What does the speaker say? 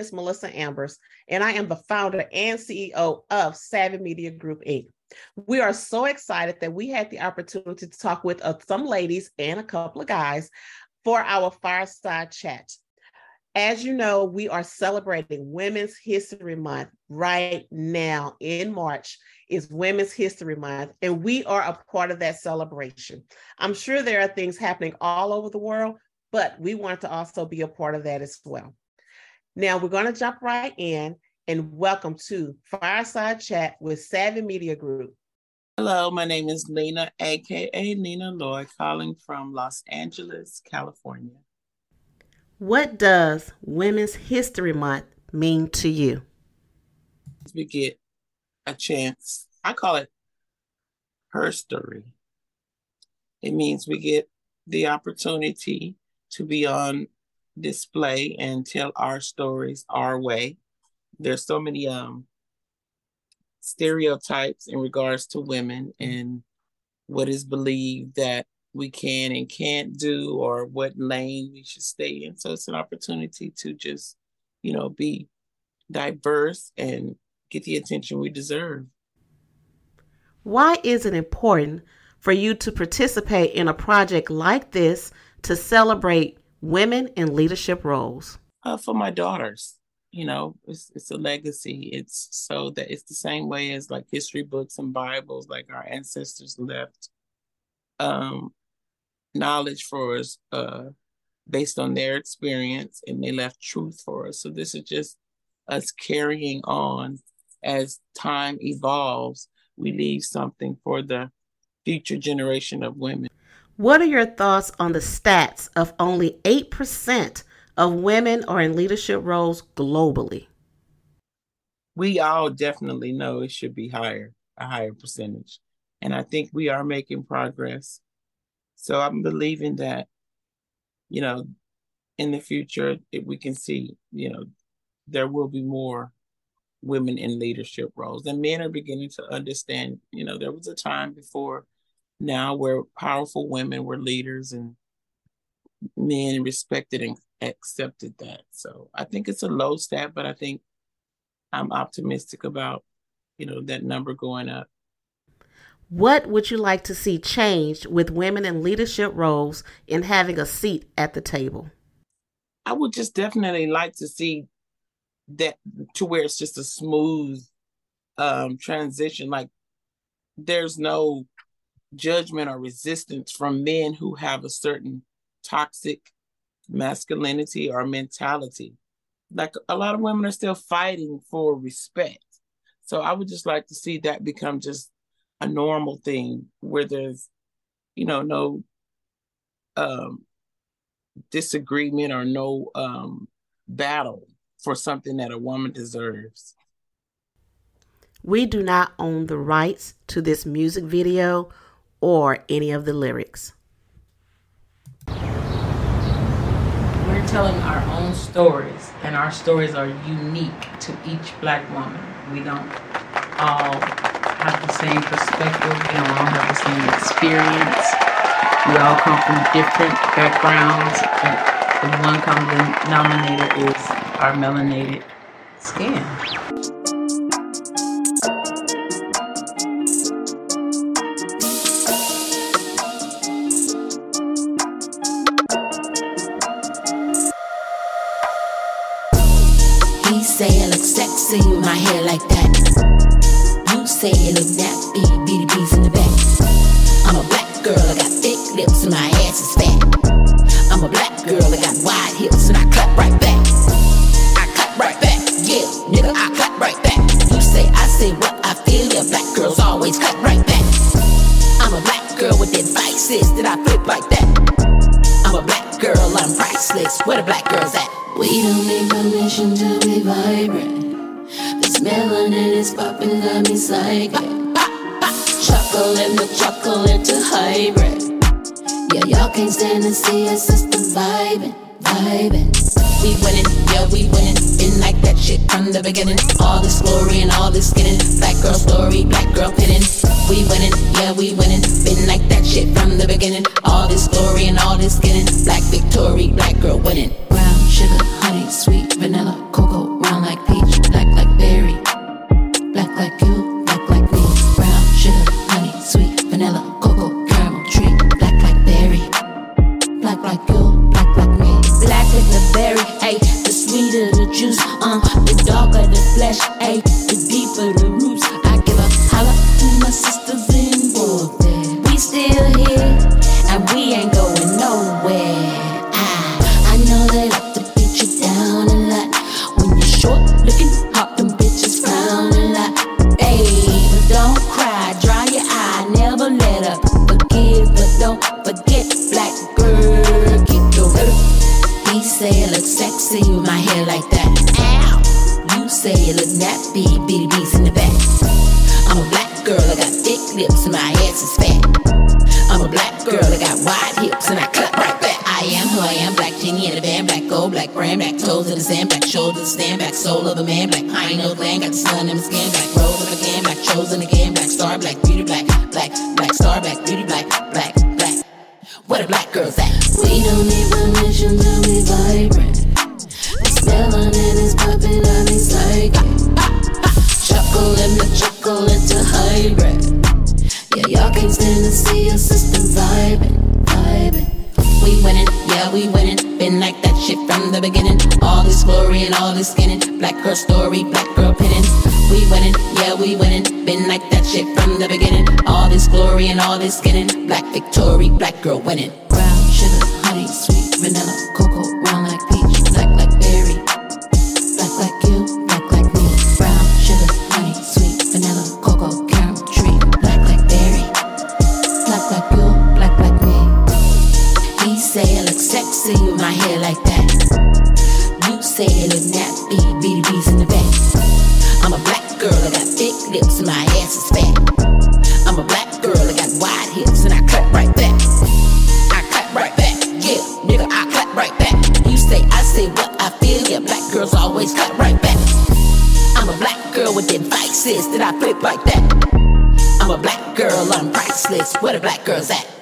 is Melissa Ambers, and I am the founder and CEO of Savvy Media Group Inc. We are so excited that we had the opportunity to talk with uh, some ladies and a couple of guys for our fireside chat. As you know, we are celebrating Women's History Month right now in March is Women's History Month, and we are a part of that celebration. I'm sure there are things happening all over the world, but we want to also be a part of that as well. Now we're going to jump right in and welcome to Fireside Chat with Savvy Media Group. Hello, my name is Lena, aka Nina Lloyd, calling from Los Angeles, California. What does Women's History Month mean to you? We get a chance. I call it her story. It means we get the opportunity to be on display and tell our stories our way. There's so many um stereotypes in regards to women and what is believed that we can and can't do or what lane we should stay in. So it's an opportunity to just, you know, be diverse and get the attention we deserve. Why is it important for you to participate in a project like this to celebrate women in leadership roles? Uh, for my daughters, you know, it's, it's a legacy. It's so that it's the same way as like history books and Bibles, like our ancestors left um, knowledge for us uh, based on their experience and they left truth for us. So this is just us carrying on as time evolves. We leave something for the future generation of women. What are your thoughts on the stats of only 8% of women are in leadership roles globally? We all definitely know it should be higher, a higher percentage. And I think we are making progress. So I'm believing that, you know, in the future, if we can see, you know, there will be more women in leadership roles. And men are beginning to understand, you know, there was a time before now where powerful women were leaders and men respected and accepted that. So I think it's a low stat, but I think I'm optimistic about, you know, that number going up. What would you like to see changed with women in leadership roles in having a seat at the table? I would just definitely like to see that to where it's just a smooth um transition. Like there's no judgment or resistance from men who have a certain toxic masculinity or mentality. Like a lot of women are still fighting for respect. So I would just like to see that become just a normal thing where there's, you know, no um, disagreement or no um, battle for something that a woman deserves. We do not own the rights to this music video or any of the lyrics. We're telling our own stories, and our stories are unique to each black woman. We don't all have the same perspective, we don't all have the same experience. We all come from different backgrounds, but the one common denominator is our melanated skin. Sexy with my hair like that. You say it look nappy, BDB's in the back. I'm a black girl, I got thick lips and my ass is fat. I'm a black girl, I got girl, I'm priceless. Where the black girls at? We don't need permission to be vibrant. The melanin is popping, got me psychic. Chocolate, milk chocolate to hybrid. Yeah, y'all can't stand to see us system vibing, vibing. We winning, yeah, we winning. Been like that shit from the beginning. All this glory and all this skinning. Black girl story, black girl pinning. We winning, yeah, we winning. Been like that shit from the beginning. All this glory and all this skinning. cash. Hips and I clap right back. I am who I am, black genie in a band, black gold, black brand, black toes in the sand, black shoulders stand, black soul of a man, black pine no gland, got the sun in my skin, black rose of again, black chosen again, black star, black beauty, black, black, black star, black beauty, black, black, black. Where the black girls at? We don't need permission to be vibrant. This melanin is popping on me psychic. Chocolate, the chocolate to hybrid. Yeah, y'all can't stand to see your system vibing, We winning, yeah, we winning. Been like that shit from the beginning. All this glory and all this skinning. Black girl story, black girl pinning. We winning, yeah, we winning. Been like that shit from the beginning. All this glory and all this skinning. Black victory, black girl winning. Brown sugar, honey, sweet vanilla, sexy with my hair like that. You say I look nappy, beady bees in the back. I'm a black girl, I got thick lips and my ass is fat. I'm a black girl, I got wide hips and I clap right back. I clap right back, yeah, nigga, I clap right back. You say I say what I feel, yeah, black girls always clap right back. I'm a black girl with them vices that I flip like that. I'm a black girl, I'm priceless. Where the black girls at?